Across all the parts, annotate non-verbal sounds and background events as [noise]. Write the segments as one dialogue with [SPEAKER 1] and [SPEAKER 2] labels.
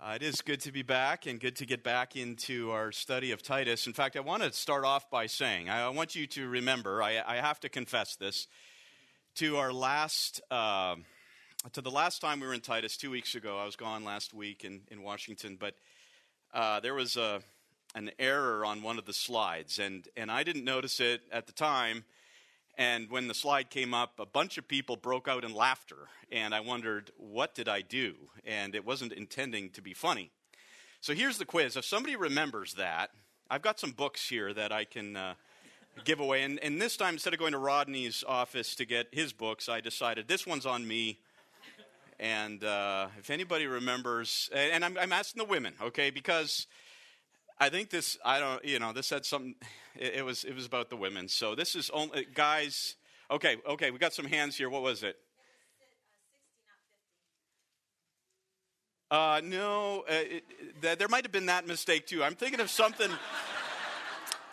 [SPEAKER 1] Uh, it is good to be back and good to get back into our study of Titus. In fact, I want to start off by saying I want you to remember, I, I have to confess this, to our last, uh, to the last time we were in Titus two weeks ago. I was gone last week in, in Washington, but uh, there was a, an error on one of the slides, and, and I didn't notice it at the time. And when the slide came up, a bunch of people broke out in laughter. And I wondered, what did I do? And it wasn't intending to be funny. So here's the quiz. If somebody remembers that, I've got some books here that I can uh, give away. And, and this time, instead of going to Rodney's office to get his books, I decided this one's on me. And uh, if anybody remembers, and I'm, I'm asking the women, okay, because I think this, I don't, you know, this had something, it, it, was, it was about the women. So this is only, guys, okay, okay, we got some hands here. What was it? Uh, no, uh, it, th- there might have been that mistake too. I'm thinking of something,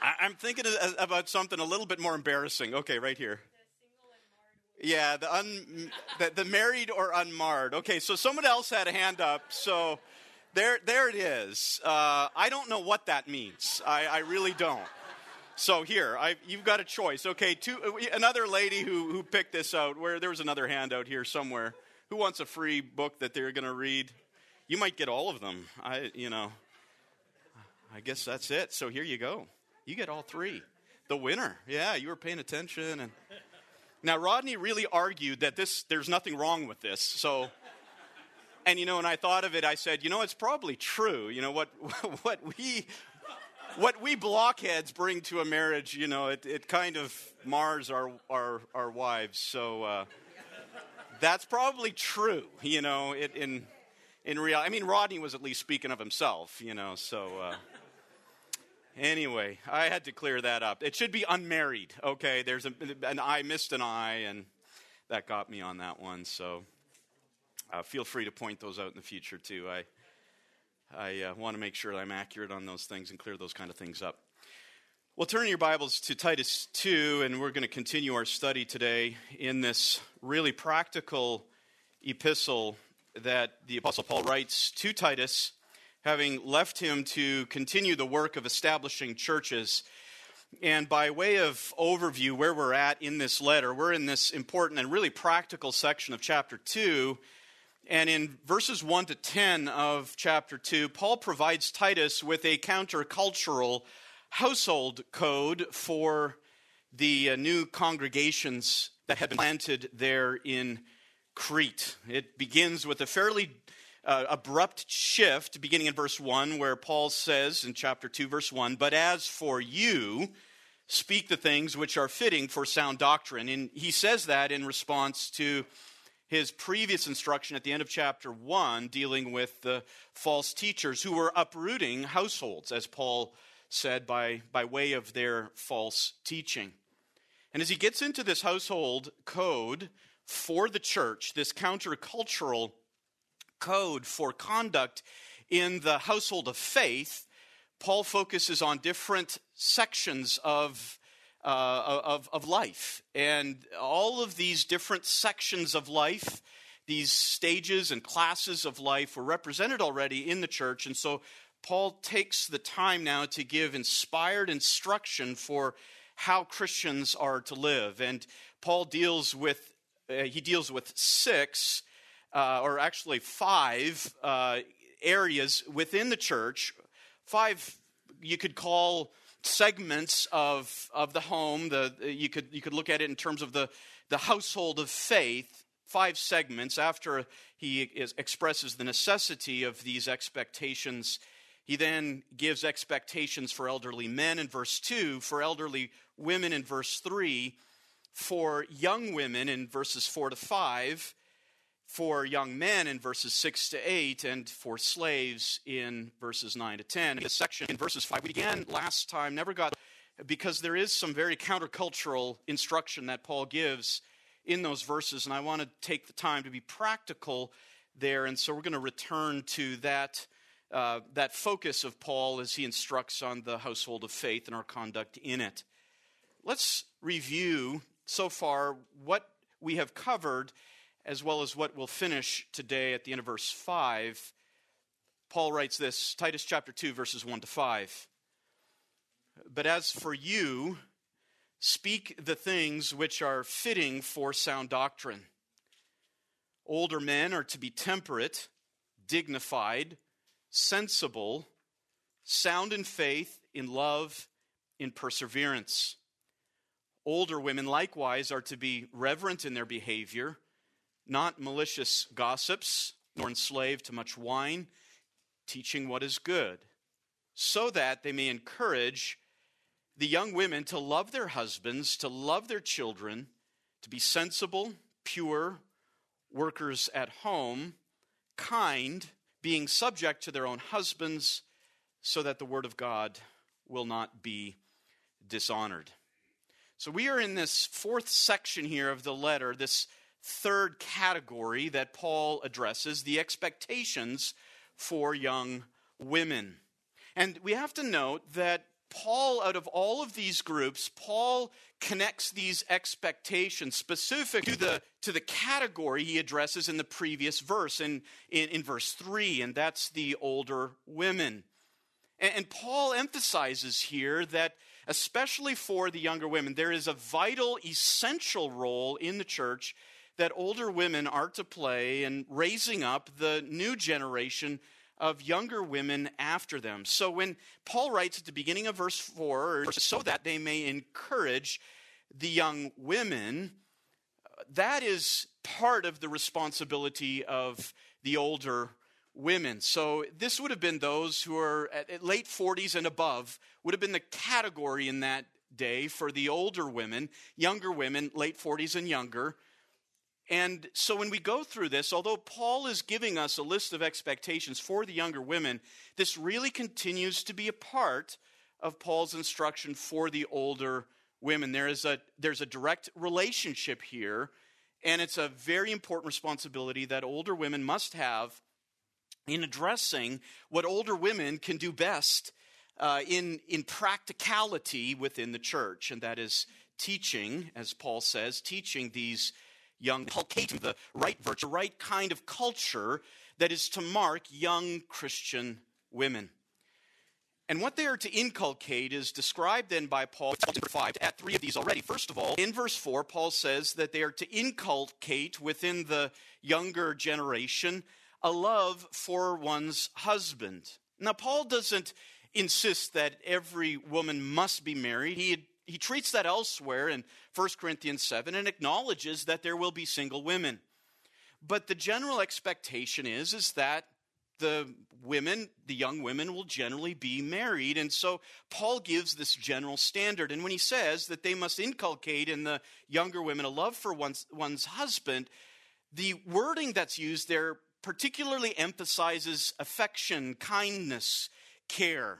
[SPEAKER 1] I, am thinking of, about something a little bit more embarrassing. Okay, right here. Yeah, the, un, the, the married or unmarred. Okay, so someone else had a hand up, so there, there it is. Uh, I don't know what that means. I, I really don't. So here, I, you've got a choice. Okay, two, another lady who, who picked this out. Where there was another handout here somewhere. Who wants a free book that they're going to read? You might get all of them. I, you know, I guess that's it. So here you go. You get all three. The winner. Yeah, you were paying attention. And now Rodney really argued that this. There's nothing wrong with this. So and you know, when I thought of it, I said, you know, it's probably true. You know, what, [laughs] what we, what we blockheads bring to a marriage, you know, it, it kind of mars our, our, our wives. So uh, that's probably true, you know, it, in, in reality. I mean, Rodney was at least speaking of himself, you know, so. Uh, anyway, I had to clear that up. It should be unmarried, okay? There's a, an I missed an I, and that got me on that one, so. Uh, feel free to point those out in the future too. I I uh, want to make sure I'm accurate on those things and clear those kind of things up. Well, turn your Bibles to Titus 2, and we're going to continue our study today in this really practical epistle that the Apostle Paul writes to Titus, having left him to continue the work of establishing churches. And by way of overview, where we're at in this letter, we're in this important and really practical section of chapter 2 and in verses 1 to 10 of chapter 2, Paul provides Titus with a countercultural household code for the uh, new congregations that had been planted there in Crete. It begins with a fairly uh, abrupt shift, beginning in verse 1, where Paul says in chapter 2, verse 1, But as for you, speak the things which are fitting for sound doctrine. And he says that in response to his previous instruction at the end of chapter 1, dealing with the false teachers who were uprooting households, as Paul said, by, by way of their false teaching. And as he gets into this household code for the church, this countercultural code for conduct in the household of faith, Paul focuses on different sections of uh, of, of life. And all of these different sections of life, these stages and classes of life, were represented already in the church. And so Paul takes the time now to give inspired instruction for how Christians are to live. And Paul deals with, uh, he deals with six, uh, or actually five uh, areas within the church. Five you could call segments of, of the home. The, you, could, you could look at it in terms of the, the household of faith, five segments. After he is, expresses the necessity of these expectations, he then gives expectations for elderly men in verse 2, for elderly women in verse 3, for young women in verses 4 to 5 for young men in verses 6 to 8 and for slaves in verses 9 to 10. This section in verses 5 we began last time, never got, because there is some very countercultural instruction that Paul gives in those verses, and I want to take the time to be practical there, and so we're going to return to that. Uh, that focus of Paul as he instructs on the household of faith and our conduct in it. Let's review so far what we have covered as well as what we'll finish today at the end of verse 5. Paul writes this Titus chapter 2, verses 1 to 5. But as for you, speak the things which are fitting for sound doctrine. Older men are to be temperate, dignified, sensible, sound in faith, in love, in perseverance. Older women likewise are to be reverent in their behavior, not malicious gossips, nor enslaved to much wine, teaching what is good, so that they may encourage the young women to love their husbands, to love their children, to be sensible, pure, workers at home, kind, being subject to their own husbands, so that the word of God will not be dishonored. So we are in this fourth section here of the letter, this third category that Paul addresses the expectations for young women. And we have to note that Paul, out of all of these groups, Paul connects these expectations specific to the, to the category he addresses in the previous verse, in, in, in verse 3, and that's the older women. And, and Paul emphasizes here that, especially for the younger women, there is a vital, essential role in the church that older women are to play in raising up the new generation of younger women after them. So when Paul writes at the beginning of verse 4, so that they may encourage the young women, that is part of the responsibility of the older women. So this would have been those who are at late 40s and above, would have been the category in that day for the older women, younger women, late 40s and younger. And so when we go through this, although Paul is giving us a list of expectations for the younger women, this really continues to be a part of Paul's instruction for the older women. There is a, there's a direct relationship here, and it's a very important responsibility that older women must have in addressing what older women can do best uh, in, in practicality within the church, and that is teaching, as Paul says, teaching these young, the right virtue, right kind of culture that is to mark young Christian women. And what they are to inculcate is described then by Paul five at three of these already. First of all, in verse four, Paul says that they are to inculcate within the younger generation a love for one's husband. Now, Paul doesn't insist that every woman must be married. He he treats that elsewhere in 1 Corinthians 7 and acknowledges that there will be single women. But the general expectation is, is that the women, the young women, will generally be married. And so Paul gives this general standard. And when he says that they must inculcate in the younger women a love for one's, one's husband, the wording that's used there particularly emphasizes affection, kindness, care.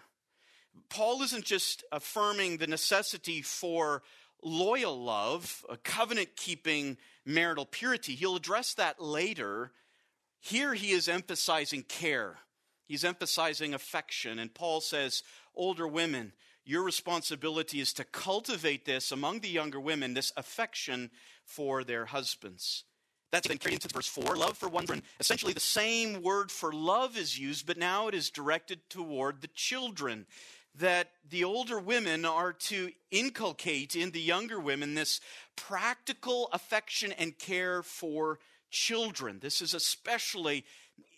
[SPEAKER 1] Paul isn't just affirming the necessity for loyal love, a covenant keeping marital purity. He'll address that later. Here he is emphasizing care, he's emphasizing affection. And Paul says, older women, your responsibility is to cultivate this among the younger women, this affection for their husbands. That's then carried into verse 4. Love for one, essentially the same word for love is used, but now it is directed toward the children that the older women are to inculcate in the younger women this practical affection and care for children. This is especially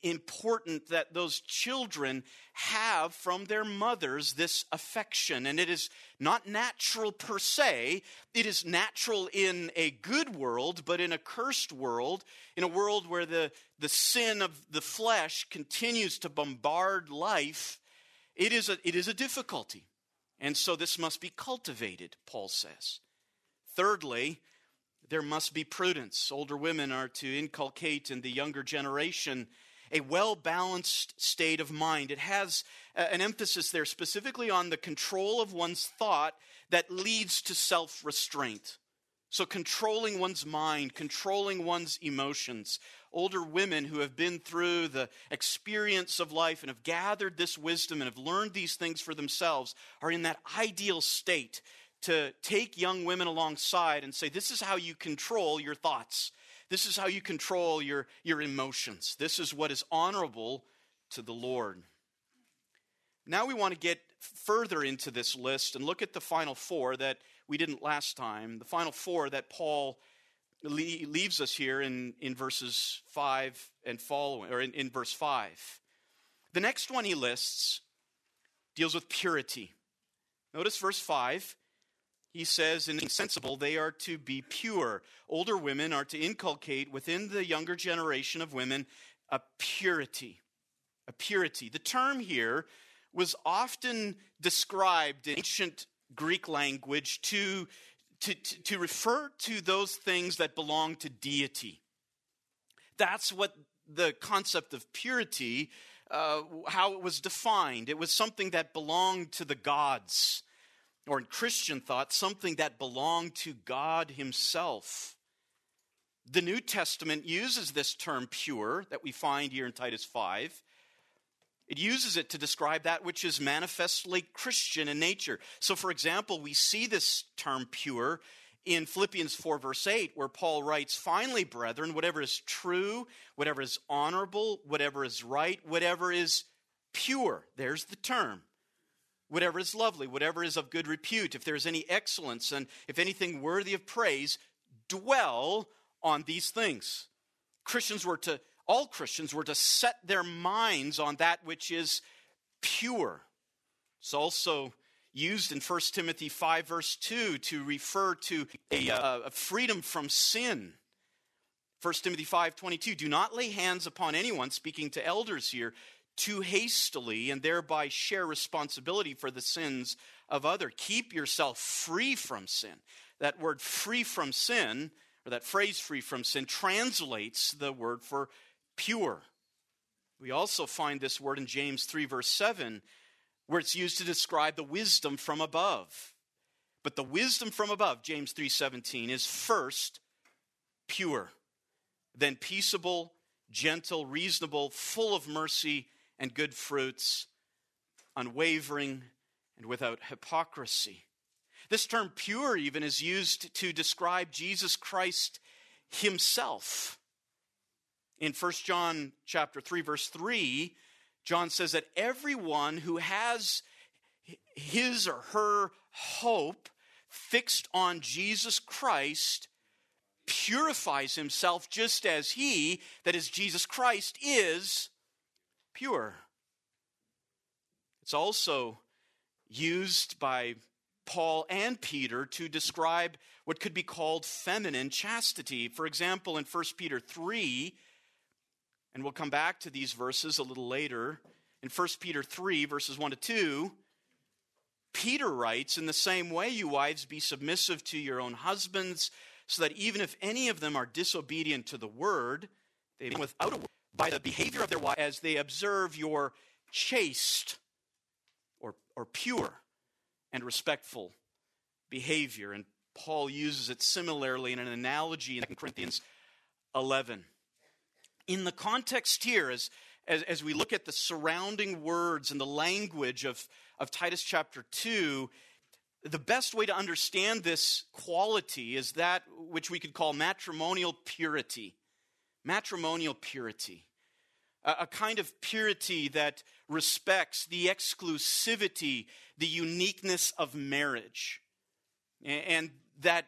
[SPEAKER 1] important that those children have from their mothers this affection. And it is not natural per se, it is natural in a good world, but in a cursed world, in a world where the, the sin of the flesh continues to bombard life it is a, it is a difficulty. And so this must be cultivated, Paul says. Thirdly, there must be prudence. Older women are to inculcate in the younger generation a well balanced state of mind. It has uh, an emphasis there specifically on the control of one's thought that leads to self restraint. So, controlling one's mind, controlling one's emotions. Older women who have been through the experience of life and have gathered this wisdom and have learned these things for themselves are in that ideal state to take young women alongside and say, This is how you control your thoughts. This is how you control your, your emotions. This is what is honorable to the Lord. Now we want to get further into this list and look at the final four that we didn't last time. The final four that Paul leaves us here in, in verses 5 and following, or in, in verse 5. The next one he lists deals with purity. Notice verse 5. He says, in insensible, they are to be pure. Older women are to inculcate within the younger generation of women a purity. A purity. The term here was often described in ancient Greek language to, to, to, refer to those things that belong to deity. That's what the concept of purity, uh, how it was defined. It was something that belonged to the gods, or in Christian thought, something that belonged to God Himself. The New Testament uses this term pure that we find here in Titus 5 it uses it to describe that which is manifestly Christian in nature. So, for example, we see this term pure in Philippians 4, verse 8, where Paul writes, Finally, brethren, whatever is true, whatever is honorable, whatever is right, whatever is pure, there's the term. Whatever is lovely, whatever is of good repute, if there's any excellence and if anything worthy of praise, dwell on these things. Christians were to all Christians were to set their minds on that which is pure. It's also used in 1 Timothy 5, verse 2, to refer to a, uh, a freedom from sin. 1 Timothy 5 22, do not lay hands upon anyone, speaking to elders here, too hastily and thereby share responsibility for the sins of other. Keep yourself free from sin. That word free from sin, or that phrase free from sin, translates the word for pure. We also find this word in James 3, verse 7, where it's used to describe the wisdom from above. But the wisdom from above, James 3:17, is first pure, then peaceable, gentle, reasonable, full of mercy and good fruits, unwavering and without hypocrisy. This term pure even is used to describe Jesus Christ himself. In 1 John chapter 3 verse 3, John says that everyone who has his or her hope fixed on Jesus Christ purifies himself just as he, that is Jesus Christ, is pure. It's also used by Paul and Peter to describe what could be called feminine chastity. For example, in 1 Peter 3, and we'll come back to these verses a little later. In 1 Peter 3, verses 1 to 2, Peter writes, In the same way, you wives, be submissive to your own husbands, so that even if any of them are disobedient to the word, they be without a word by the behavior of their wives as they observe your chaste or, or pure and respectful behavior. And Paul uses it similarly in an analogy in 2 Corinthians 11 in the context here, as, as, as, we look at the surrounding words and the language of, of Titus chapter 2, the best way to understand this quality is that which we could call matrimonial purity. Matrimonial purity. A, a kind of purity that respects the exclusivity, the uniqueness of marriage. And, and that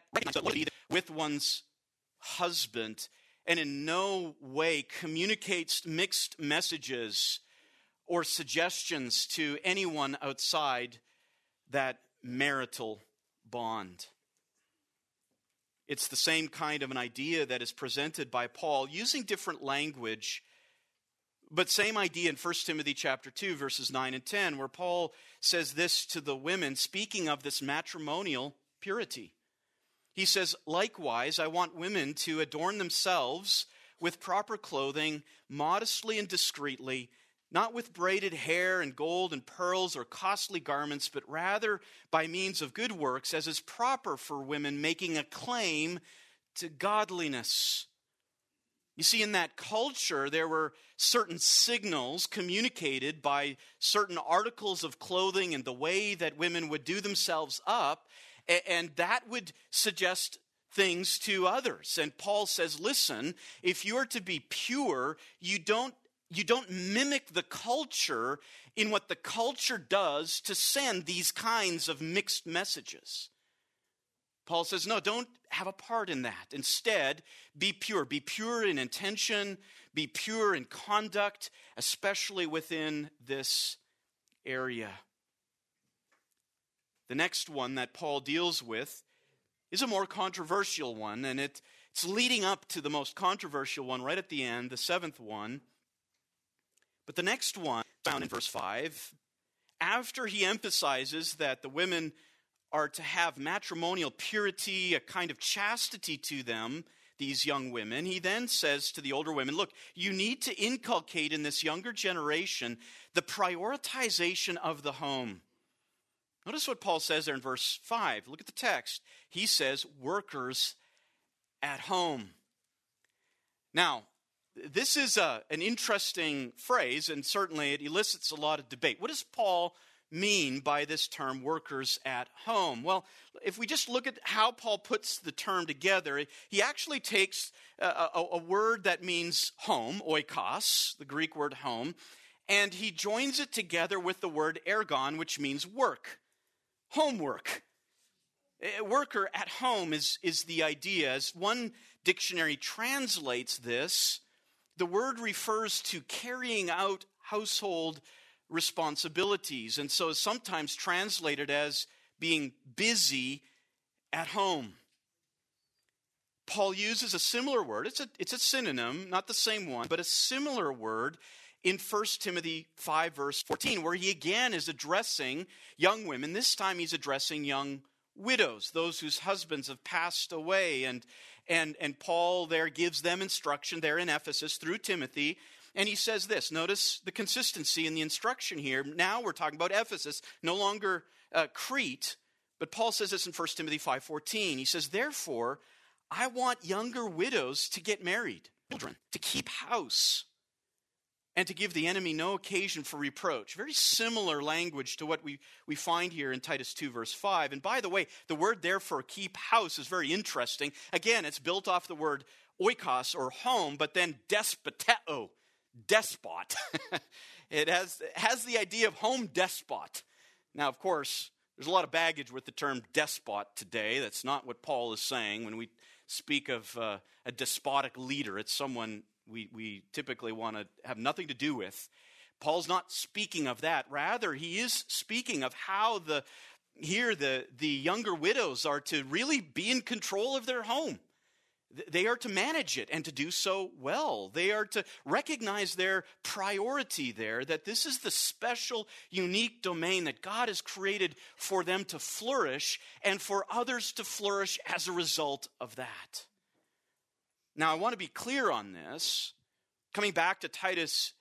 [SPEAKER 1] with one's husband and in no way communicates mixed messages or suggestions to anyone outside that marital bond. It's the same kind of an idea that is presented by Paul using different language but same idea in 1 Timothy chapter 2 verses 9 and 10 where Paul says this to the women speaking of this matrimonial purity. He says, Likewise, I want women to adorn themselves with proper clothing, modestly and discreetly, not with braided hair and gold and pearls or costly garments, but rather by means of good works, as is proper for women making a claim to godliness. You see, in that culture, there were certain signals communicated by certain articles of clothing and the way that women would do themselves up and that would suggest things to others. And Paul says, listen, if you are to be pure, you don't you don't mimic the culture in what the culture does to send these kinds of mixed messages. Paul says, no, don't have a part in that. Instead, be pure. Be pure in intention, be pure in conduct, especially within this area. The next one that Paul deals with is a more controversial one, and it, it's leading up to the most controversial one right at the end, the seventh one. But the next one, found in verse 5, after he emphasizes that the women are to have matrimonial purity, a kind of chastity to them, these young women, he then says to the older women, Look, you need to inculcate in this younger generation the prioritization of the home. Notice what Paul says there in verse 5. Look at the text. He says, Workers at home. Now, this is a, an interesting phrase, and certainly it elicits a lot of debate. What does Paul mean by this term, workers at home? Well, if we just look at how Paul puts the term together, he actually takes a, a, a word that means home, oikos, the Greek word home, and he joins it together with the word ergon, which means work, homework. A worker at home is, is the idea. As one dictionary translates this, the word refers to carrying out household responsibilities, and so is sometimes translated as being busy at home. Paul uses a similar word. It's a, it's a synonym, not the same one, but a similar word in 1 Timothy 5, verse 14, where he again is addressing young women. This time he's addressing young widows, those whose husbands have passed away. And, and, and Paul there gives them instruction there in Ephesus through Timothy. And he says this notice the consistency in the instruction here. Now we're talking about Ephesus, no longer uh, Crete. But Paul says this in 1 Timothy 5:14. He says, "Therefore, I want younger widows to get married, children, to keep house, and to give the enemy no occasion for reproach. Very similar language to what we, we find here in Titus 2, verse 5. And by the way, the word therefore keep house is very interesting. Again, it's built off the word oikos or home, but then despoteo, despot. [laughs] it has, has the idea of home despot. Now, of course, there's a lot of baggage with the term despot today. That's not what Paul is saying when we speak of uh, a despotic leader. It's someone we, we typically want to have nothing to do with. Paul's not speaking of that. Rather, he is speaking of how the here the, the younger widows are to really be in control of their home. They are to manage it and to do so well. They are to recognize their priority there, that this is the special, unique domain that God has created for them to flourish and for others to flourish as a result of that. Now, I want to be clear on this. Coming back to Titus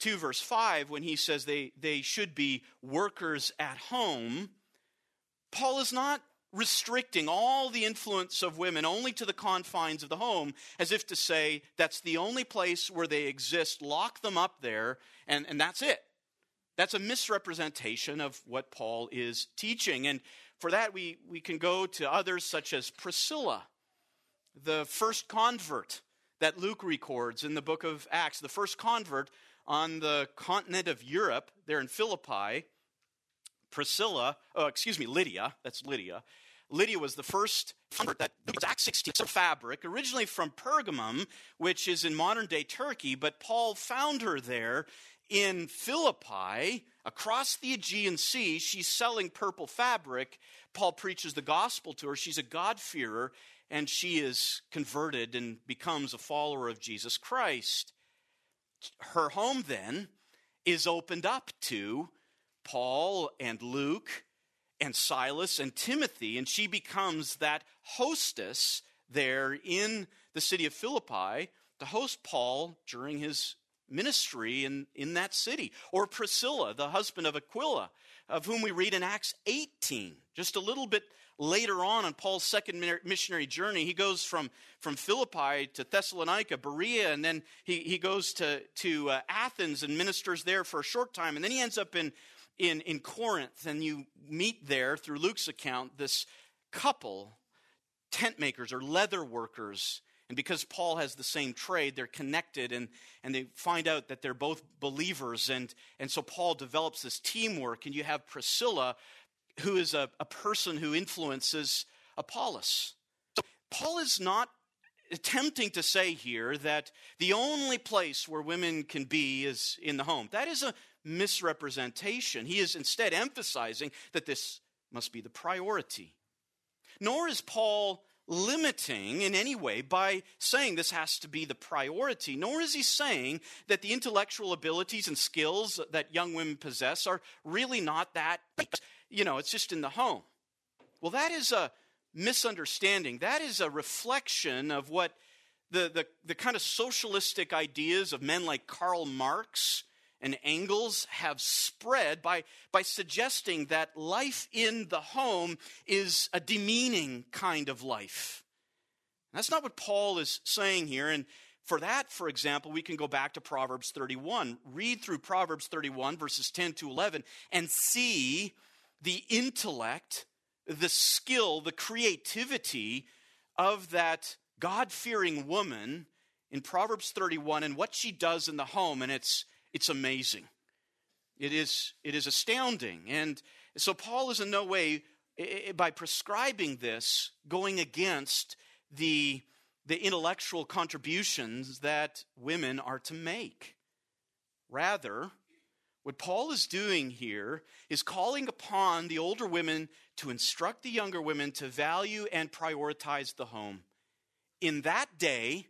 [SPEAKER 1] 2, verse 5, when he says they, they should be workers at home, Paul is not restricting all the influence of women only to the confines of the home, as if to say that's the only place where they exist, lock them up there, and, and that's it. That's a misrepresentation of what Paul is teaching. And for that, we, we can go to others such as Priscilla the first convert that Luke records in the book of Acts, the first convert on the continent of Europe, there in Philippi, Priscilla, oh, excuse me, Lydia, that's Lydia. Lydia was the first convert that Acts 16, it's a fabric, originally from Pergamum, which is in modern day Turkey, but Paul found her there in Philippi, across the Aegean Sea. She's selling purple fabric. Paul preaches the gospel to her. She's a God-fearer, and she is converted and becomes a follower of Jesus Christ. Her home then is opened up to Paul and Luke and Silas and Timothy, and she becomes that hostess there in the city of Philippi to host Paul during his ministry in, in that city. Or Priscilla, the husband of Aquila, of whom we read in Acts 18, just a little bit later on on Paul's second missionary journey, he goes from, from Philippi to Thessalonica, Berea, and then he, he goes to, to uh, Athens and ministers there for a short time. And then he ends up in, in, in Corinth, and you meet there, through Luke's account, this couple, tent makers or leather workers. And because Paul has the same trade, they're connected and, and they find out that they're both believers. And, and so Paul develops this teamwork. And you have Priscilla, who is a, a person who influences Apollos. So Paul is not attempting to say here that the only place where women can be is in the home. That is a misrepresentation. He is instead emphasizing that this must be the priority. Nor is Paul limiting in any way by saying this has to be the priority, nor is he saying that the intellectual abilities and skills that young women possess are really not that, you know, it's just in the home. Well, that is a misunderstanding. That is a reflection of what the, the, the kind of socialistic ideas of men like Karl Marx and Engels have spread by, by suggesting that life in the home is a demeaning kind of life. That's not what Paul is saying here. And for that, for example, we can go back to Proverbs 31. Read through Proverbs 31, verses 10 to 11, and see the intellect, the skill, the creativity of that God fearing woman in Proverbs 31 and what she does in the home. And it's it's amazing. It is, it is astounding. And so Paul is in no way, by prescribing this, going against the, the intellectual contributions that women are to make. Rather, what Paul is doing here is calling upon the older women to instruct the younger women to value and prioritize the home. In that day,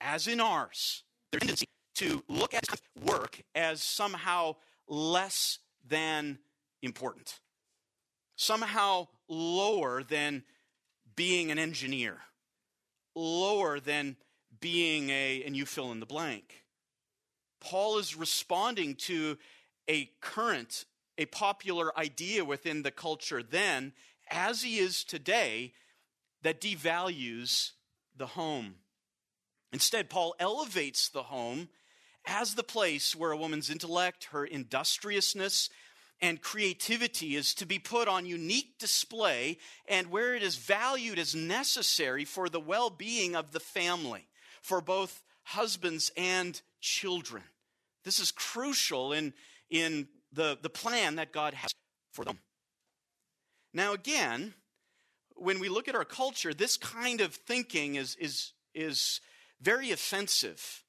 [SPEAKER 1] as in ours, there's tendency to look at work as somehow less than important, somehow lower than being an engineer, lower than being a, and you fill in the blank. Paul is responding to a current, a popular idea within the culture then, as he is today, that devalues the home. Instead, Paul elevates the home as the place where a woman's intellect, her industriousness, and creativity is to be put on unique display and where it is valued as necessary for the well being of the family, for both husbands and children. This is crucial in, in the, the plan that God has for them. Now, again, when we look at our culture, this kind of thinking is, is, is very offensive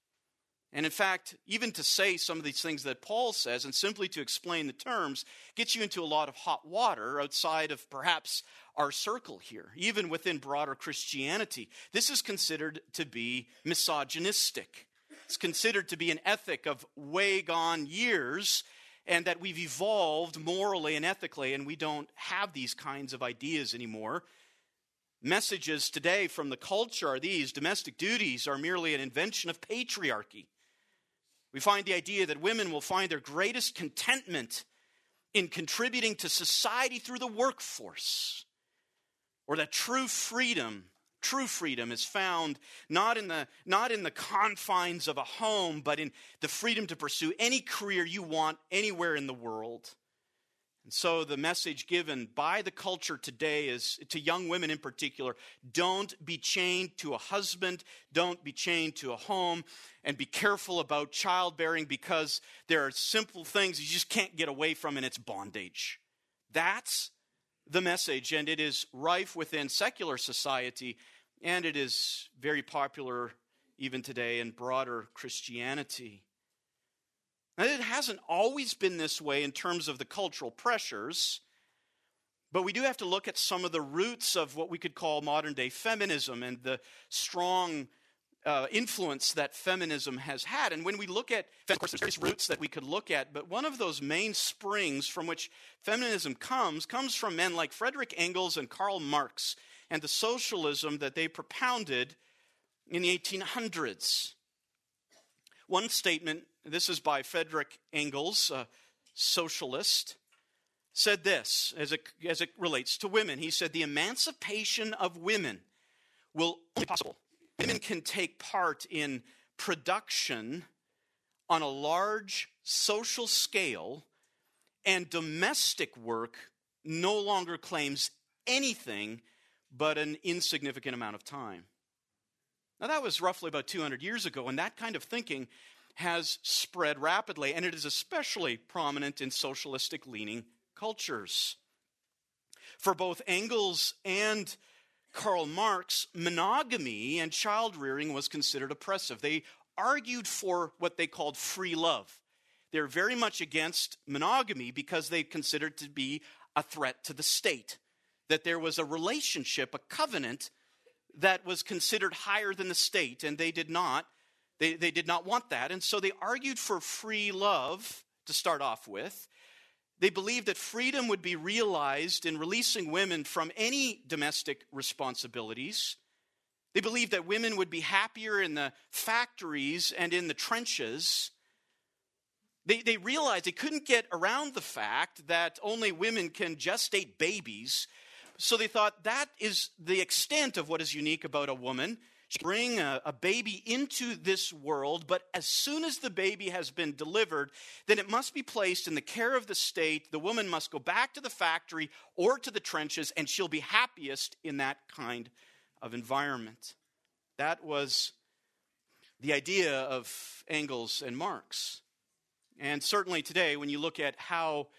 [SPEAKER 1] and in fact, even to say some of these things that Paul says and simply to explain the terms gets you into a lot of hot water outside of perhaps our circle here, even within broader Christianity. This is considered to be misogynistic. It's considered to be an ethic of way gone years and that we've evolved morally and ethically and we don't have these kinds of ideas anymore. Messages today from the culture are these domestic duties are merely an invention of patriarchy. We find the idea that women will find their greatest contentment in contributing to society through the workforce, or that true freedom, true freedom is found not in the, not in the confines of a home, but in the freedom to pursue any career you want anywhere in the world. And so the message given by the culture today is to young women in particular don't be chained to a husband, don't be chained to a home, and be careful about childbearing because there are simple things you just can't get away from and it's bondage. That's the message, and it is rife within secular society, and it is very popular even today in broader Christianity. And it hasn't always been this way in terms of the cultural pressures, but we do have to look at some of the roots of what we could call modern day feminism and the strong uh, influence that feminism has had. And when we look at, of course, there's various roots that we could look at, but one of those main springs from which feminism comes comes from men like Frederick Engels and Karl Marx and the socialism that they propounded in the 1800s. One statement this is by Frederick Engels, a socialist, said this as it, as it relates to women. He said, The emancipation of women will only be possible. Women can take part in production on a large social scale, and domestic work no longer claims anything but an insignificant amount of time. Now, that was roughly about 200 years ago, and that kind of thinking has spread rapidly, and it is especially prominent in socialistic leaning cultures. For both Engels and Karl Marx, monogamy and child rearing was considered oppressive. They argued for what they called free love. They're very much against monogamy because they considered to be a threat to the state, that there was a relationship, a covenant that was considered higher than the state, and they did not. They, they did not want that. And so they argued for free love to start off with. They believed that freedom would be realized in releasing women from any domestic responsibilities. They believed that women would be happier in the factories and in the trenches. They, they realized they couldn't get around the fact that only women can gestate babies so they thought that is the extent of what is unique about a woman. She bring a, a, baby into this world, but as soon as the baby has been delivered, then it must be placed in the care of the state. The woman must go back to the factory or to the trenches, and she'll be happiest in that kind of environment. That was the idea of Engels and Marx. And certainly today, when you look at how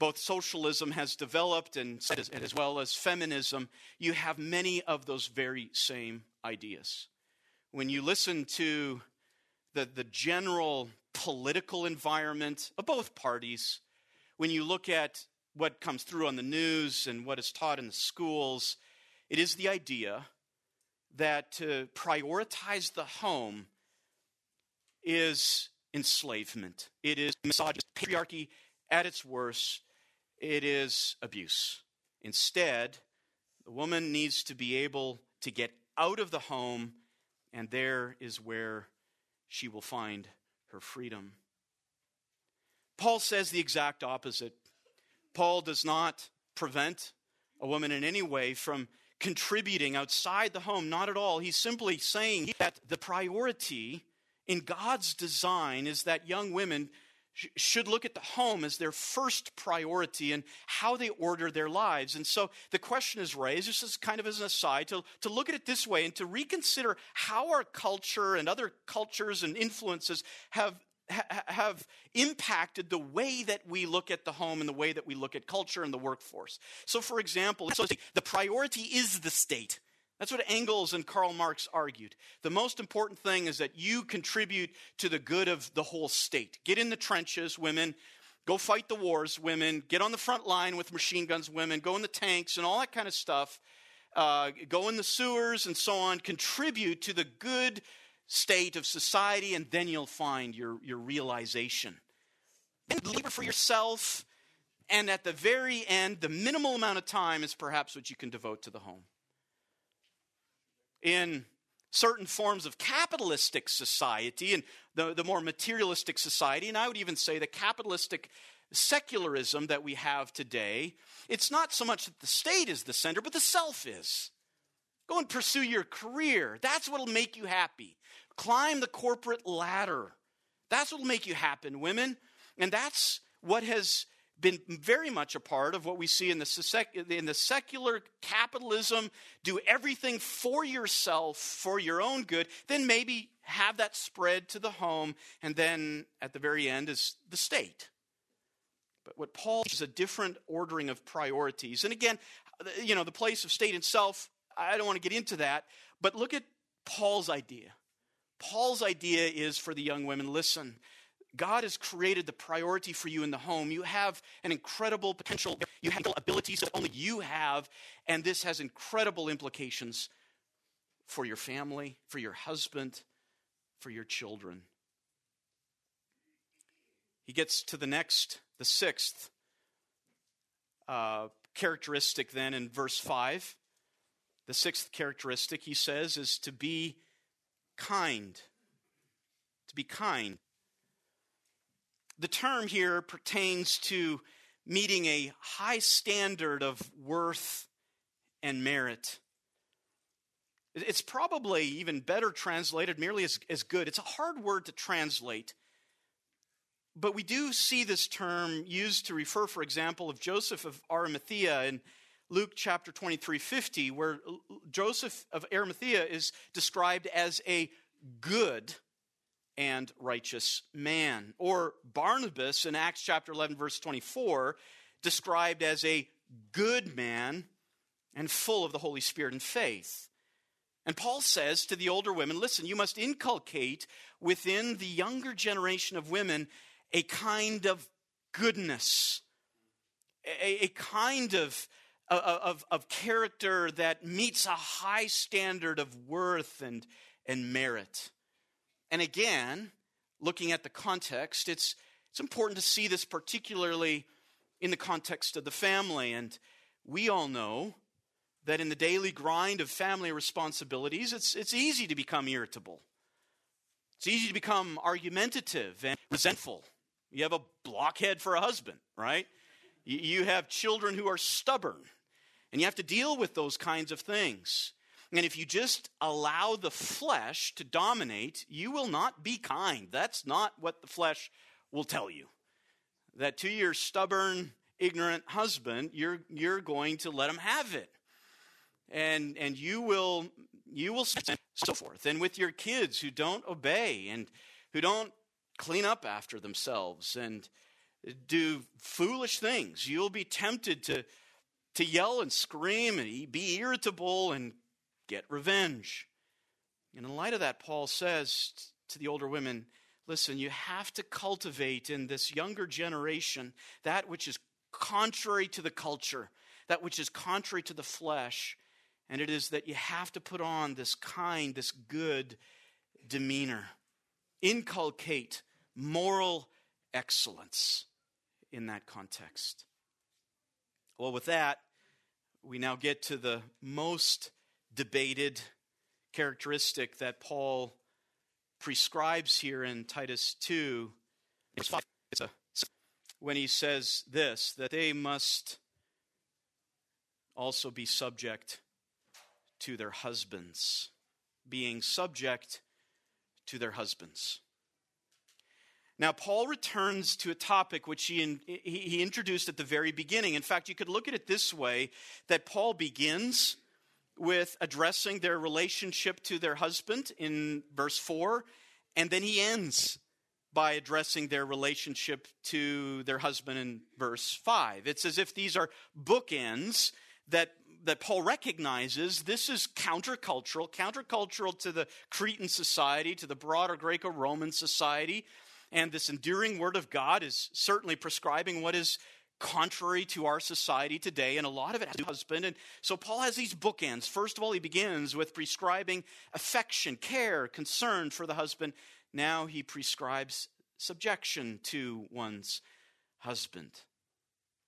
[SPEAKER 1] both socialism has developed and as well as feminism, you have many of those very same ideas. When you listen to the, the general political environment of both parties, when you look at what comes through on the news and what is taught in the schools, it is the idea that to prioritize the home is enslavement. It is misogyny, patriarchy at its worst, it is abuse. Instead, the woman needs to be able to get out of the home, and there is where she will find her freedom. Paul says the exact opposite. Paul does not prevent a woman in any way from contributing outside the home, not at all. He's simply saying that the priority in God's design is that young women should look at the home as their first priority and how they order their lives. And so the question is raised, just as kind of as an aside, to, to look at it this way and to reconsider how our culture and other cultures and influences have have impacted the way that we look at the home and the way that we look at culture and the workforce. So, for example, the priority is the state. That's what Engels and Karl Marx argued. The most important thing is that you contribute to the good of the whole state. Get in the trenches, women. Go fight the wars, women. Get on the front line with machine guns, women. Go in the tanks and all that kind of stuff. Uh, go in the sewers and so on. Contribute to the good state of society, and then you'll find your, your realization. Then labor for yourself, and at the very end, the minimal amount of time is perhaps what you can devote to the home in certain forms of capitalistic society and the, the more materialistic society, and I would even say the capitalistic secularism that we have today, it's not so much that the state is the center, but the self is. Go and pursue your career. That's what will make you happy. Climb the corporate ladder. That's what will make you happen, women. And that's what has been very much a part of what we see in the, in the secular capitalism do everything for yourself, for your own good, then maybe have that spread to the home, and then at the very end is the state. But what Paul is a different ordering of priorities. And again, you know, the place of state itself, I don't want to get into that, but look at Paul's idea. Paul's idea is for the young women listen, God has created the priority for you in the home. You have an incredible potential. You have abilities that only you have, and this has incredible implications for your family, for your husband, for your children. He gets to the next, the sixth uh, characteristic, then in verse 5. The sixth characteristic, he says, is to be kind. To be kind. The term here pertains to meeting a high standard of worth and merit. It's probably even better translated merely as, as good. It's a hard word to translate. But we do see this term used to refer, for example, of Joseph of Arimathea in Luke chapter 23 50, where Joseph of Arimathea is described as a good and righteous man. Or Barnabas in Acts chapter 11, verse 24, described as a good man and full of the Holy Spirit and faith. And Paul says to the older women listen, you must inculcate within the younger generation of women a kind of goodness, a, a kind of, of, of character that meets a high standard of worth and, and merit. And again, looking at the context, it's, it's important to see this particularly in the context of the family. And we all know that in the daily grind of family responsibilities, it's, it's easy to become irritable. It's easy to become argumentative and resentful. You have a blockhead for a husband, right? You have children who are stubborn, and you have to deal with those kinds of things. And if you just allow the flesh to dominate, you will not be kind. That's not what the flesh will tell you. That to your stubborn, ignorant husband, you're, you're going to let him have it and and you will you will so forth and with your kids who don't obey and who don't clean up after themselves and do foolish things you'll be tempted to to yell and scream and be irritable and get revenge and in light of that paul says to the older women listen you have to cultivate in this younger generation that which is contrary to the culture that which is contrary to the flesh and it is that you have to put on this kind, this good demeanor. Inculcate moral excellence in that context. Well, with that, we now get to the most debated characteristic that Paul prescribes here in Titus 2. It's a, when he says this, that they must also be subject to their husbands, being subject to their husbands. Now, Paul returns to a topic which he, he introduced at the very beginning. In fact, you could look at it this way that Paul begins with addressing their relationship to their husband in verse 4, and then he ends by addressing their relationship to their husband in verse 5. It's as if these are bookends that that Paul recognizes this is countercultural, countercultural to the Cretan society, to the broader Greco Roman society. And this enduring word of God is certainly prescribing what is contrary to our society today, and a lot of it has to husband. And so Paul has these bookends. First of all, he begins with prescribing affection, care, concern for the husband. Now he prescribes subjection to one's husband.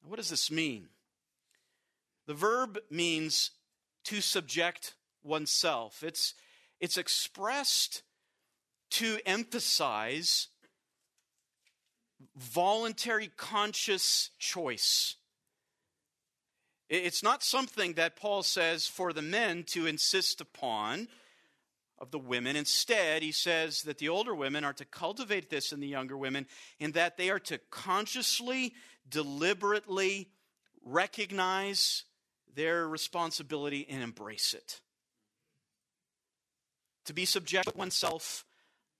[SPEAKER 1] What does this mean? The verb means to subject oneself. It's, it's expressed to emphasize voluntary, conscious choice. It's not something that Paul says for the men to insist upon of the women. Instead, he says that the older women are to cultivate this in the younger women, in that they are to consciously, deliberately recognize their responsibility and embrace it. To be subject oneself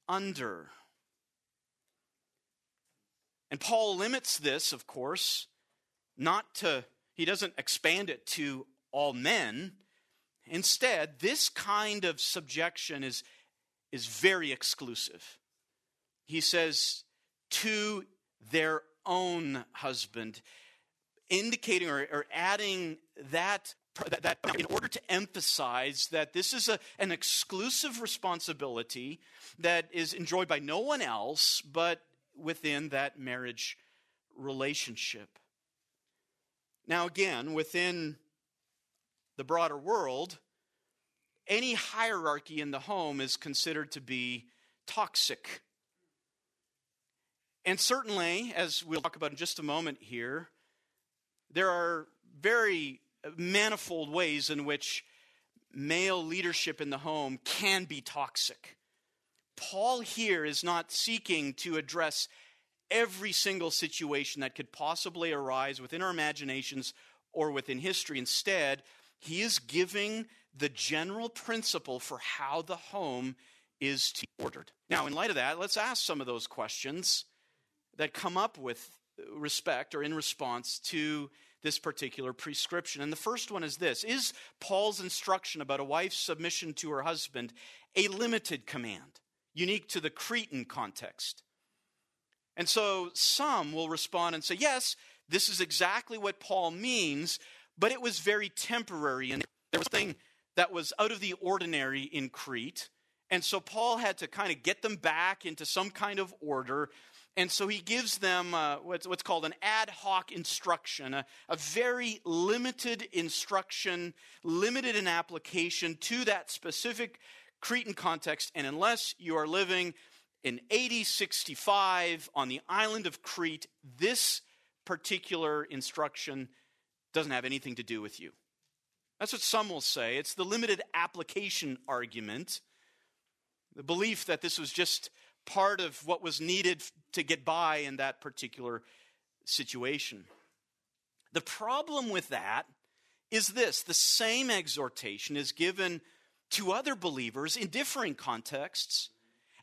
[SPEAKER 1] under. And Paul limits this, of course, not to, he doesn't expand it to all men. Instead, this kind of subjection is, is very exclusive. He says, to their own husband indicating or, or adding that, that, that, in order to emphasize that this is a, an exclusive responsibility that is enjoyed by no one else but within that marriage relationship. Now, again, within the broader world, any hierarchy in the home is considered to be toxic. And certainly, as we'll talk about in just a moment here, there are very manifold ways in which male leadership in the home can be toxic. Paul here is not seeking to address every single situation that could possibly arise within our imaginations or within history. Instead, he is giving the general principle for how the home is to be ordered. Now, in light of that, let's ask some of those questions that come up with respect or in response to this particular prescription. And the first one is this Is Paul's instruction about a wife's submission to her husband a limited command, unique to the Cretan context? And so some will respond and say, Yes, this is exactly what Paul means, but it was very temporary. And there was a thing that was out of the ordinary in Crete. And so Paul had to kind of get them back into some kind of order. And so he gives them uh, what's, what's, called an ad hoc instruction, a, a very limited instruction, limited in application to that specific Cretan context. And unless you are living in AD 65 on the island of Crete, this particular instruction doesn't have anything to do with you. That's what some will say. It's the limited application argument, the belief that this was just part of what was needed to get by in that particular situation. The problem with that is this the same exhortation is given to other believers in differing contexts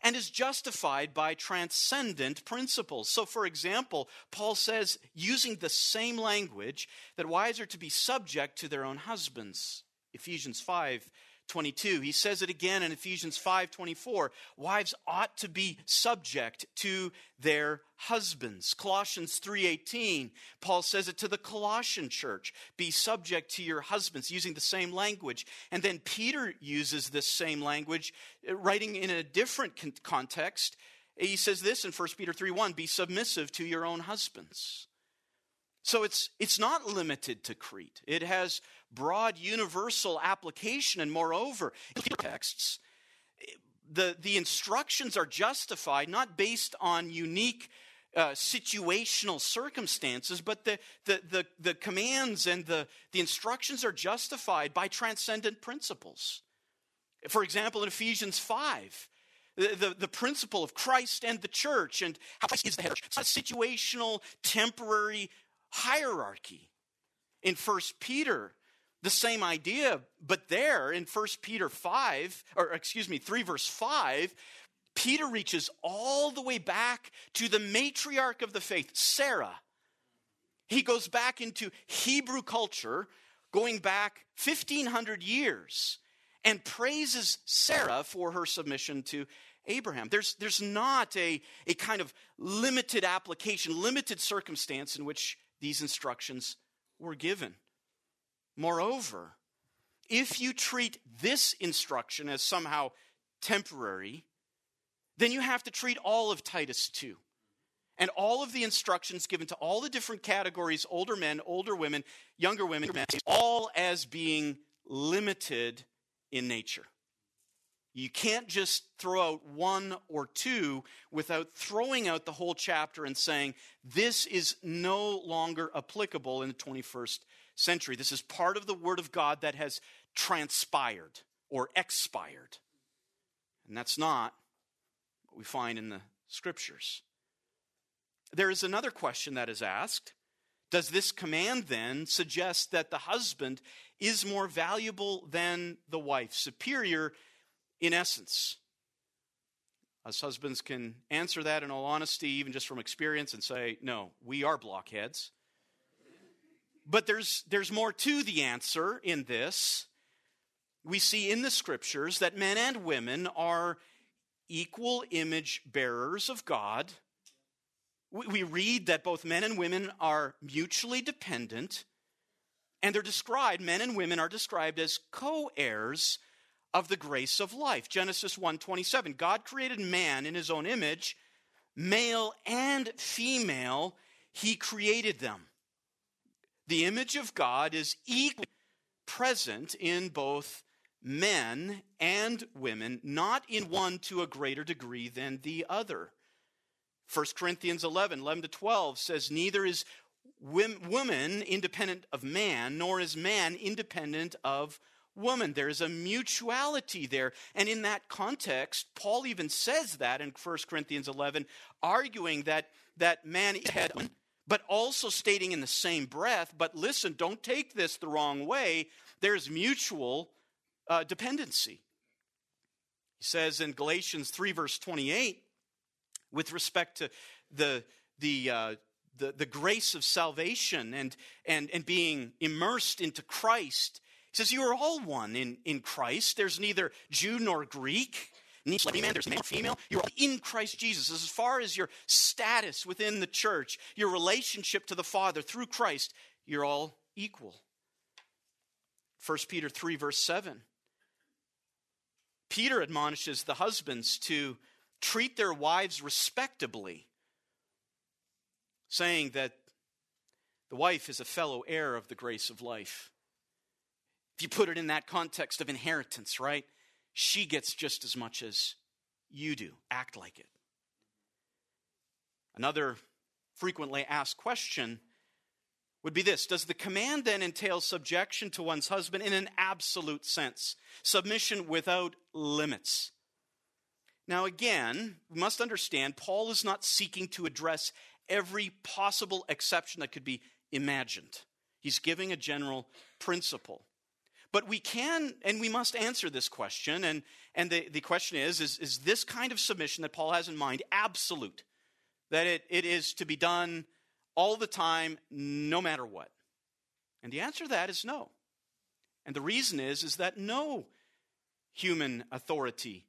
[SPEAKER 1] and is justified by transcendent principles. So, for example, Paul says, using the same language, that wives are to be subject to their own husbands. Ephesians 5 22. He says it again in Ephesians 5:24. Wives ought to be subject to their husbands. Colossians 3:18. Paul says it to the Colossian church, be subject to your husbands using the same language. And then Peter uses this same language uh, writing in a different context. He says this in 1 Peter 3:1, be submissive to your own husbands. So it's, it's not limited to Crete. It has broad universal application, and moreover, in texts, the, the instructions are justified not based on unique uh, situational circumstances, but the, the, the, the commands and the, the instructions are justified by transcendent principles. For example, in Ephesians 5, the, the, the, principle of Christ and the church and how Christ is the head. It's situational, temporary hierarchy. In First Peter, the same idea, but there in First Peter 5, or excuse me, 3 verse 5, Peter reaches all the way back to the matriarch of the faith, Sarah. He goes back into Hebrew culture, going back 1500 years, and praises Sarah for her submission to Abraham. There's, there's not a, a kind of limited application, limited circumstance in which these instructions were given. Moreover, if you treat this instruction as somehow temporary, then you have to treat all of Titus 2 and all of the instructions given to all the different categories older men, older women, younger women, all as being limited in nature. You can't just throw out one or two without throwing out the whole chapter and saying, this is no longer applicable in the 21st century. This is part of the Word of God that has transpired or expired. And that's not what we find in the Scriptures. There is another question that is asked. Does this command then suggest that the husband is more valuable than the wife, superior in essence? Us husbands can answer that in all honesty, even just from experience, and say, no, we are blockheads. But there's, there's more to the answer in this. We see in the scriptures that men and women are equal image bearers of God. We, read that both men and women are mutually dependent, and they're described, men and women are described as co heirs of the grace of life. Genesis 1:27. God created man in his own image, male and female, he created them. The image of God is equally present in both men and women, not in one to a greater degree than the other. 1 Corinthians 11, 11 to 12 says, Neither is woman independent of man, nor is man independent of woman. There is a mutuality there. And in that context, Paul even says that in 1 Corinthians 11, arguing that, that man is head, but also stating in the same breath, but listen, don't take this the wrong way. There's mutual uh, dependency. He says in Galatians 3, verse 28, with respect to the, the, uh, the, the grace of salvation and, and, and being immersed into Christ, he says, You are all one in, in Christ. There's neither Jew nor Greek needs like man, there's male female. You're all in Christ Jesus. As far as your status within the church, your relationship to the Father through Christ, you're all equal. 1 Peter 3, verse 7. Peter admonishes the husbands to treat their wives respectably, saying that the wife is a fellow heir of the grace of life. If you put it in that context of inheritance, right? She gets just as much as you do. Act like it. Another frequently asked question would be this Does the command then entail subjection to one's husband in an absolute sense? Submission without limits. Now, again, we must understand Paul is not seeking to address every possible exception that could be imagined. He's giving a general principle. But we can and we must answer this question. And, and the, the question is, is is this kind of submission that Paul has in mind absolute? That it, it is to be done all the time, no matter what? And the answer to that is no. And the reason is, is that no human authority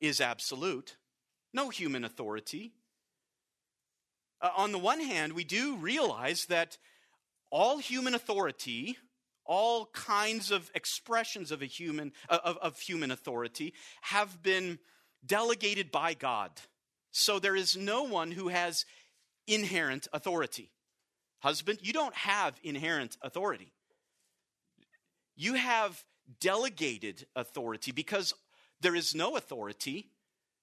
[SPEAKER 1] is absolute. No human authority. Uh, on the one hand, we do realize that all human authority all kinds of expressions of a human uh, of, of human authority have been delegated by God. So there is no one who has inherent authority. Husband, you don't have inherent authority. You have delegated authority because there is no authority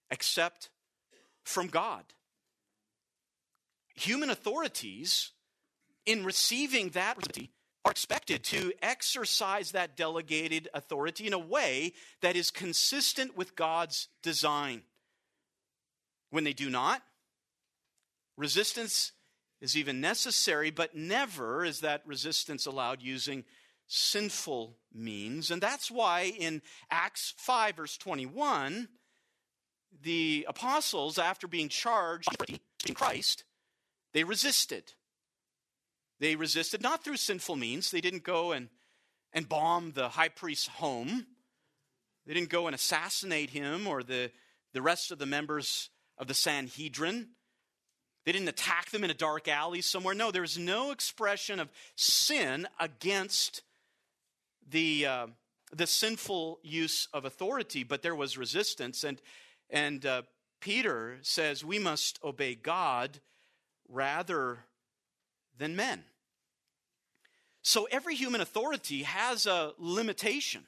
[SPEAKER 1] except from God. Human authorities, in receiving that authority, are expected to exercise that delegated authority in a way that is consistent with God's design. When they do not, resistance is even necessary, but never is that resistance allowed using sinful means. And that's why in Acts 5, verse 21, the apostles, after being charged in Christ, they resisted. They resisted not through sinful means. They didn't go and, and bomb the high priest's home. They didn't go and assassinate him or the, the rest of the members of the Sanhedrin. They didn't attack them in a dark alley somewhere. No, there was no expression of sin against the, uh, the sinful use of authority, but there was resistance. And, and uh, Peter says we must obey God rather than men. So every human authority has a limitation.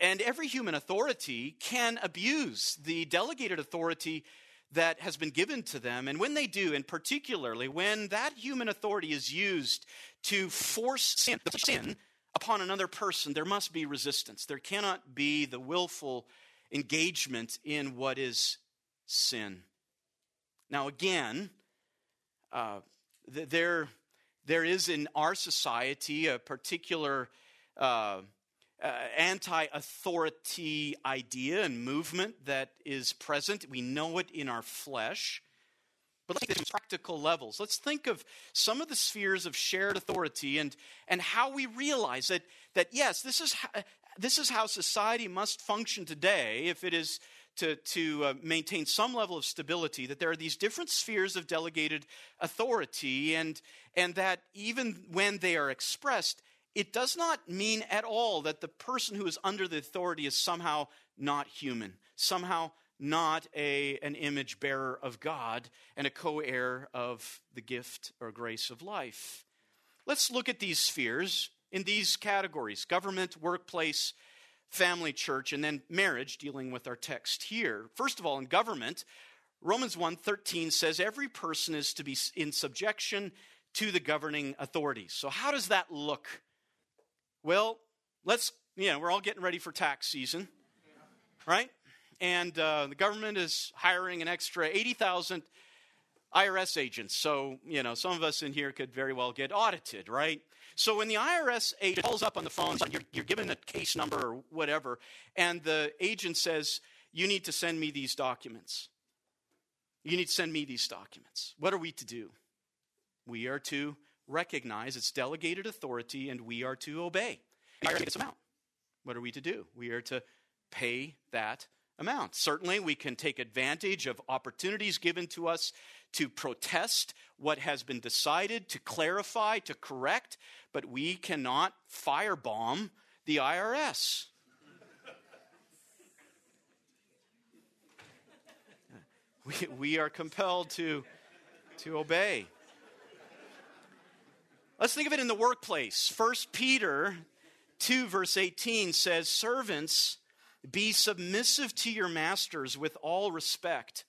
[SPEAKER 1] And every human authority can abuse the delegated authority that has been given to them. And when they do, and particularly when that human authority is used to force sin, sin upon another person, there must be resistance. There cannot be the willful engagement in what is sin. Now, again, uh, there, there is in our society a particular uh, uh, anti authority idea and movement that is present. We know it in our flesh. But let's this practical levels. Let's think of some of the spheres of shared authority and, and how we realize that, that yes, this is, how, this is how society must function today if it is to, to uh, maintain some level of stability, that there are these different spheres of delegated authority, and, and that even when they are expressed, it does not mean at all that the person who is under the authority is somehow not human, somehow not a, an image bearer of God and a co heir of the gift or grace of life. Let's look at these spheres in these categories government, workplace, family church, and then marriage, dealing with our text here. First of all, in government, Romans 1:13 says every person is to be in subjection to the governing authorities. So how does that look? Well, let's, you know, we're all getting ready for tax season, right? And uh, the government is hiring an extra 80,000 IRS agents. So, you know, some of us in here could very well get audited, right? So when the IRS agent calls up on the phone, you're, you're given a case number or whatever, and the agent says, You need to send me these documents. You need to send me these documents. What are we to do? We are to recognize its delegated authority and we are to obey. this amount. What are we to do? We are to pay that amount. Certainly, we can take advantage of opportunities given to us to protest what has been decided, to clarify, to correct, but we cannot firebomb the IRS. [laughs] we, we are compelled to, to obey. Let's think of it in the workplace. First Peter 2, verse 18 says, Servants, be submissive to your masters with all respect,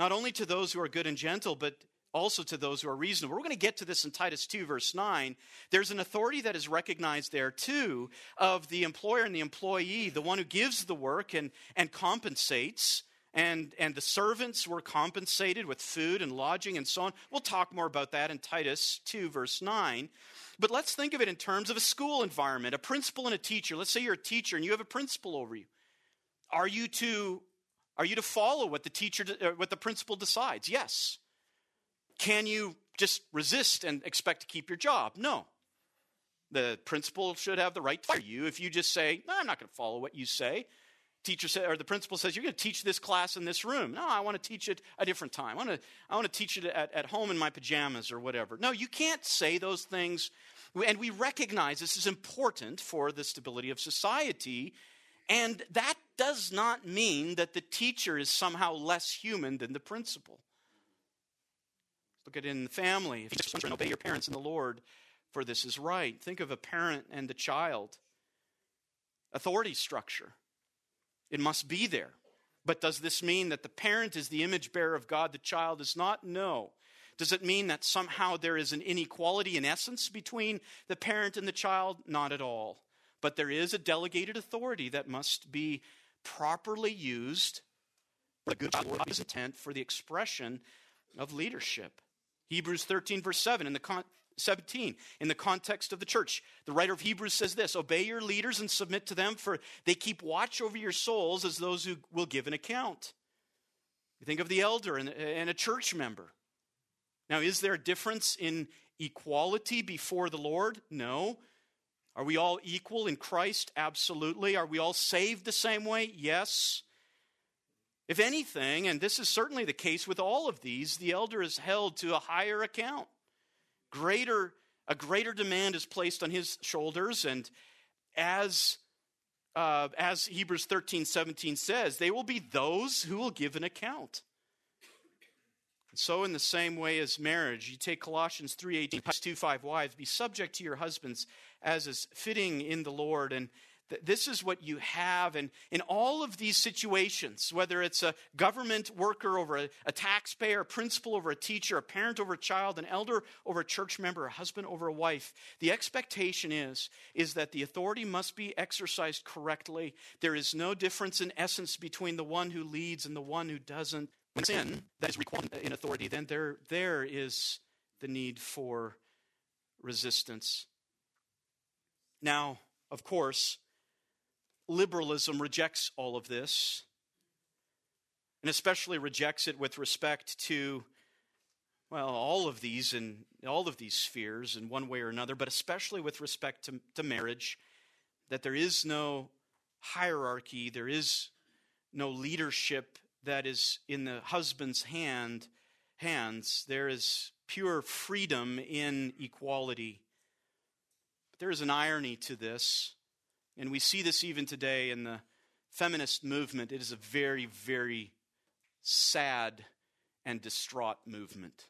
[SPEAKER 1] not only to those who are good and gentle, but also to those who are reasonable. We're going to get to this in Titus 2, verse 9. There's an authority that is recognized there, too, of the employer and the employee, the one who gives the work and, and compensates. And, and the servants were compensated with food and lodging and so on. We'll talk more about that in Titus 2, verse 9. But let's think of it in terms of a school environment, a principal and a teacher. Let's say you're a teacher and you have a principal over you. Are you to, are you to follow what the teacher, what the principal decides? Yes. Can you just resist and expect to keep your job? No. The principal should have the right to fire you if you just say, no, I'm not going to follow what you say. Teacher said, or the principal says, you're going to teach this class in this room. No, I want to teach it a different time. I want to, I want to teach it at, at home in my pajamas or whatever. No, you can't say those things. And we recognize this is important for the stability of society. And that does not mean that the teacher is somehow less human than the principal. Look at it in the family. If you just obey your parents in the Lord, for this is right. Think of a parent and the child. Authority structure. It must be there. But does this mean that the parent is the image bearer of God, the child is not? No. Does it mean that somehow there is an inequality in essence between the parent and the child? Not at all. But there is a delegated authority that must be properly used for the good of intent for the expression of leadership. Hebrews 13, verse 7, in the con- 17, in the context of the church, the writer of Hebrews says this Obey your leaders and submit to them, for they keep watch over your souls as those who will give an account. You think of the elder and, and a church member. Now, is there a difference in equality before the Lord? No. Are we all equal in Christ? Absolutely. Are we all saved the same way? Yes. If anything, and this is certainly the case with all of these, the elder is held to a higher account. Greater, a greater demand is placed on his shoulders, and as uh, as Hebrews 13, 17 says, they will be those who will give an account. And so, in the same way as marriage, you take Colossians 3 18, 2 5, wives, be subject to your husbands as is fitting in the Lord. And this is what you have. And in all of these situations, whether it's a government worker over a, a, taxpayer, a principal over a teacher, a parent over a child, an elder over a church member, a husband over a wife, the expectation is, is that the authority must be exercised correctly. There is no difference in essence between the one who leads and the one who doesn't. When sin that is required in authority, then there, there is the need for resistance. Now, of course, liberalism rejects all of this, and especially rejects it with respect to, well, all of these and all of these spheres in one way or another, but especially with respect to, to marriage, that there is no hierarchy, there is no leadership that is in the husband's hand hands. There is pure freedom in equality. There is an irony to this. And we see this even today in the feminist movement. It is a very, very sad and distraught movement.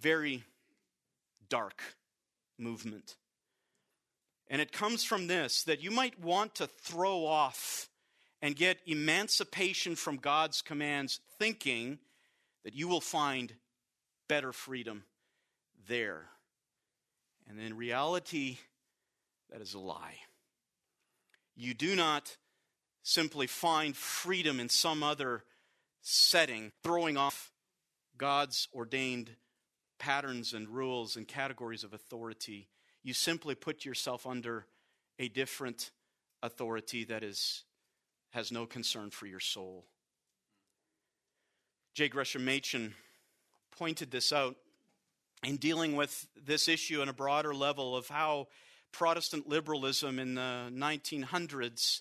[SPEAKER 1] Very dark movement. And it comes from this that you might want to throw off and get emancipation from God's commands, thinking that you will find better freedom there. And in reality, that is a lie. You do not simply find freedom in some other setting, throwing off God's ordained patterns and rules and categories of authority. You simply put yourself under a different authority that is, has no concern for your soul. J. Gresham Machen pointed this out in dealing with this issue on a broader level of how Protestant liberalism in the 1900s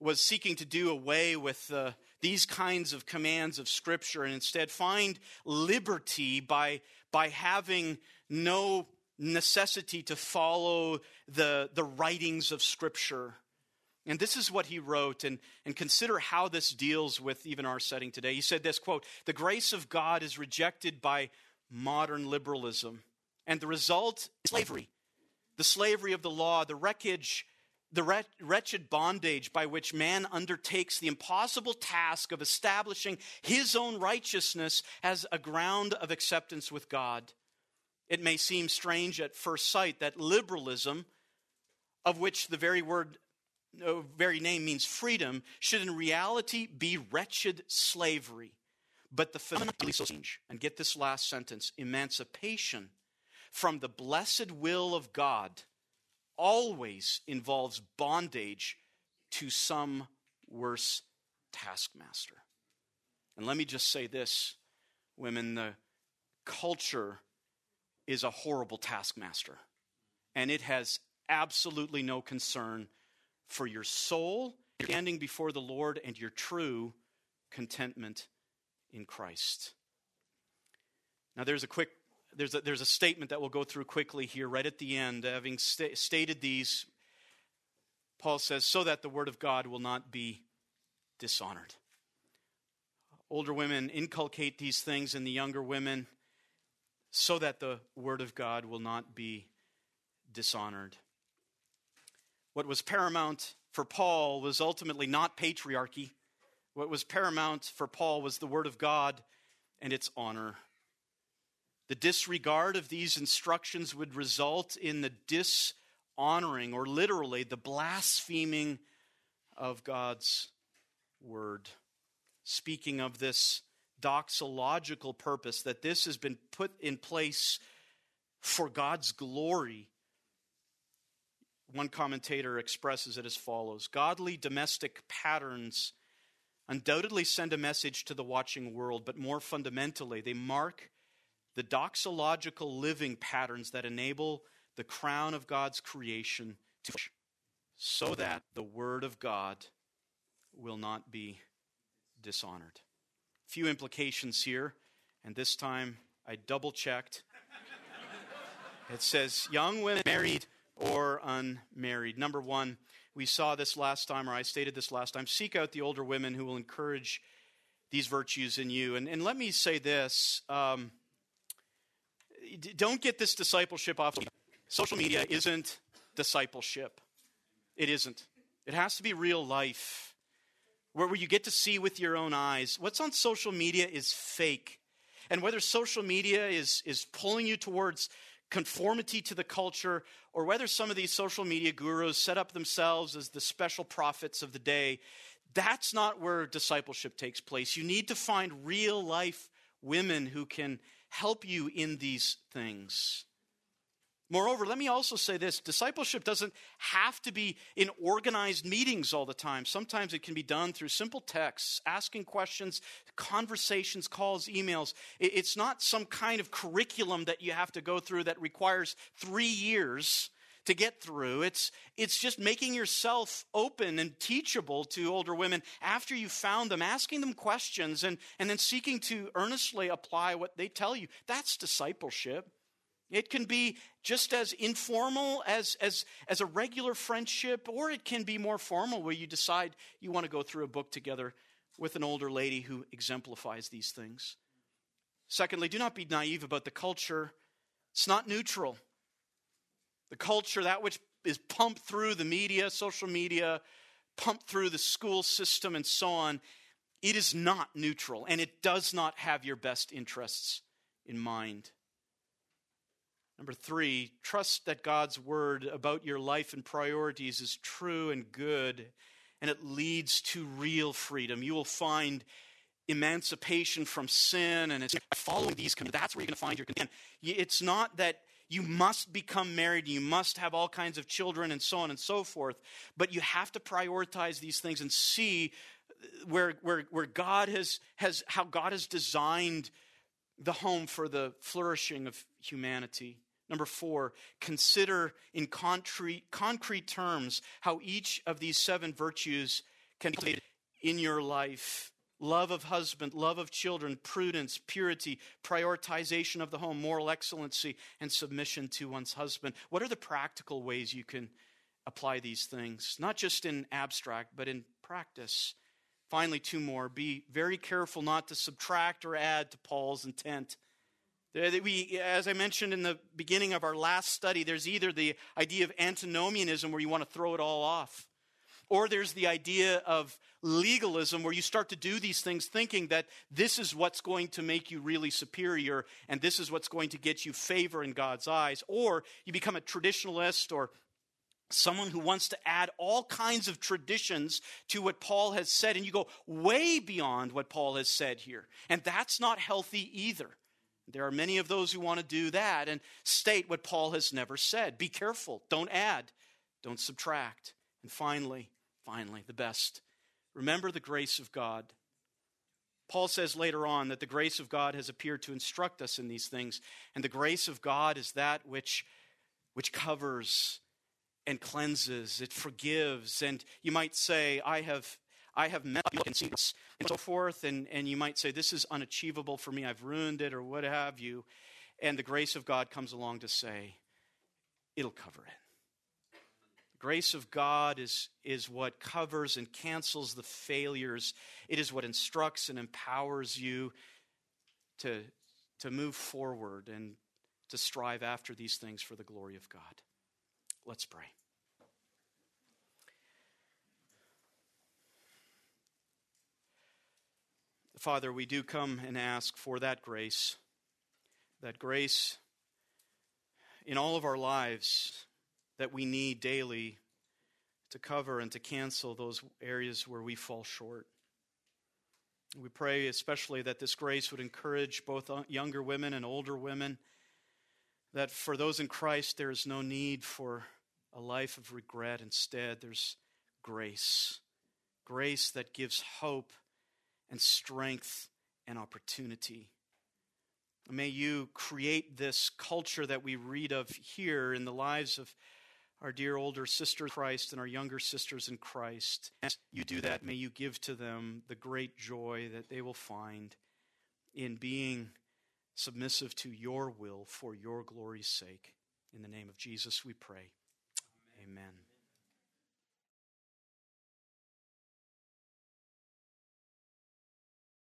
[SPEAKER 1] was seeking to do away with uh, these kinds of commands of Scripture and instead find liberty by, by having no necessity to follow the, the writings of Scripture. And this is what he wrote, and, and consider how this deals with even our setting today. He said this quote, The grace of God is rejected by modern liberalism, and the result is slavery. The slavery of the law, the wreckage, the wretched bondage by which man undertakes the impossible task of establishing his own righteousness as a ground of acceptance with God. It may seem strange at first sight that liberalism, of which the very word very name means freedom, should in reality be wretched slavery. But the phenomenon so strange. And get this last sentence emancipation from the blessed will of God always involves bondage to some worse taskmaster. And let me just say this, women, the culture is a horrible taskmaster. And it has absolutely no concern for your soul, standing before the Lord, and your true contentment in Christ. Now, there's a quick there's a, there's a statement that we'll go through quickly here, right at the end. Having sta- stated these, Paul says, so that the word of God will not be dishonored. Older women inculcate these things in the younger women so that the word of God will not be dishonored. What was paramount for Paul was ultimately not patriarchy. What was paramount for Paul was the Word of God and its honor. The disregard of these instructions would result in the dishonoring, or literally the blaspheming of God's Word. Speaking of this doxological purpose, that this has been put in place for God's glory one commentator expresses it as follows Godly domestic patterns undoubtedly send a message to the watching world, but more fundamentally, they mark the doxological living patterns that enable the crown of God's creation to flourish, so that the word of God will not be dishonored. Few implications here, and this time I double checked. It says, young women married or unmarried. Number one, we saw this last time, or I stated this last time seek out the older women who will encourage these virtues in you. And, and let me say this um, don't get this discipleship off. Social media isn't discipleship, it isn't. It has to be real life, where, you get to see with your own eyes. What's on social media is fake. And whether social media is, is pulling you towards conformity to the culture, or whether some of these social media gurus set up themselves as the special prophets of the day, that's not where discipleship takes place. You need to find real life women who can help you in these things. Moreover, let me also say this discipleship doesn't have to be in organized meetings all the time. Sometimes it can be done through simple texts, asking questions, conversations, calls, emails. It's not some kind of curriculum that you have to go through that requires three years to get through. It's, it's just making yourself open and teachable to older women after you've found them, asking them questions, and, and then seeking to earnestly apply what they tell you. That's discipleship. It can be just as informal as, as, as a regular friendship, or it can be more formal where you decide you want to go through a book together with an older lady who exemplifies these things. Secondly, do not be naive about the culture. It's not neutral. The culture, that which is pumped through the media, social media, pumped through the school system, and so on, it is not neutral, and it does not have your best interests in mind. Number three, trust that God's word about your life and priorities is true and good, and it leads to real freedom. You will find emancipation from sin and it's following these commands. That's where you're going to find your content. It's not that you must become married, you must have all kinds of children and so on and so forth, but you have to prioritize these things and see uh, where, where, where God has, has, how God has designed the home for the flourishing of humanity. Number four, consider in concrete, concrete terms how each of these seven virtues can be in your life love of husband, love of children, prudence, purity, prioritization of the home, moral excellency, and submission to one's husband. What are the practical ways you can apply these things? Not just in abstract, but in practice. Finally, two more. Be very careful not to subtract or add to Paul's intent. Uh, we, as I mentioned in the beginning of our last study, there's either the idea of antinomianism where you want to throw it all off, or there's the idea of legalism where you start to do these things thinking that this is what's going to make you really superior and this is what's going to get you favor in God's eyes. Or you become a traditionalist or someone who wants to add all kinds of traditions to what Paul has said, and you go way beyond what Paul has said here. And that's not healthy either. There are many of those who want to do that and state what Paul has never said. Be careful. Don't add, don't subtract. And finally, finally, the best remember the grace of God. Paul says later on that the grace of God has appeared to instruct us in these things, and the grace of God is that which, which covers and cleanses, it forgives. And you might say, I have I have met people and and so forth, and, and you might say, This is unachievable for me, I've ruined it, or what have you. And the grace of God comes along to say, It'll cover it grace of God is, is what covers and cancels the failures. It is what instructs and empowers you to, to move forward and to strive after these things for the glory of God. Let's pray. Father, we do come and ask for that grace, that grace in all of our lives that we need daily to cover and to cancel those areas where we fall short. We pray especially that this grace would encourage both uh, younger women and older women, that for those in Christ, there is no need for a life of regret. Instead, there's grace. Grace that gives hope and strength and opportunity. May you create this culture that we read of here in the lives of our dear older sister Christ and our younger sisters in Christ. As you do that, may you give to them the great joy that they will find in being submissive to your will for your glory's sake. In the name of Jesus, we pray. Amen. Amen.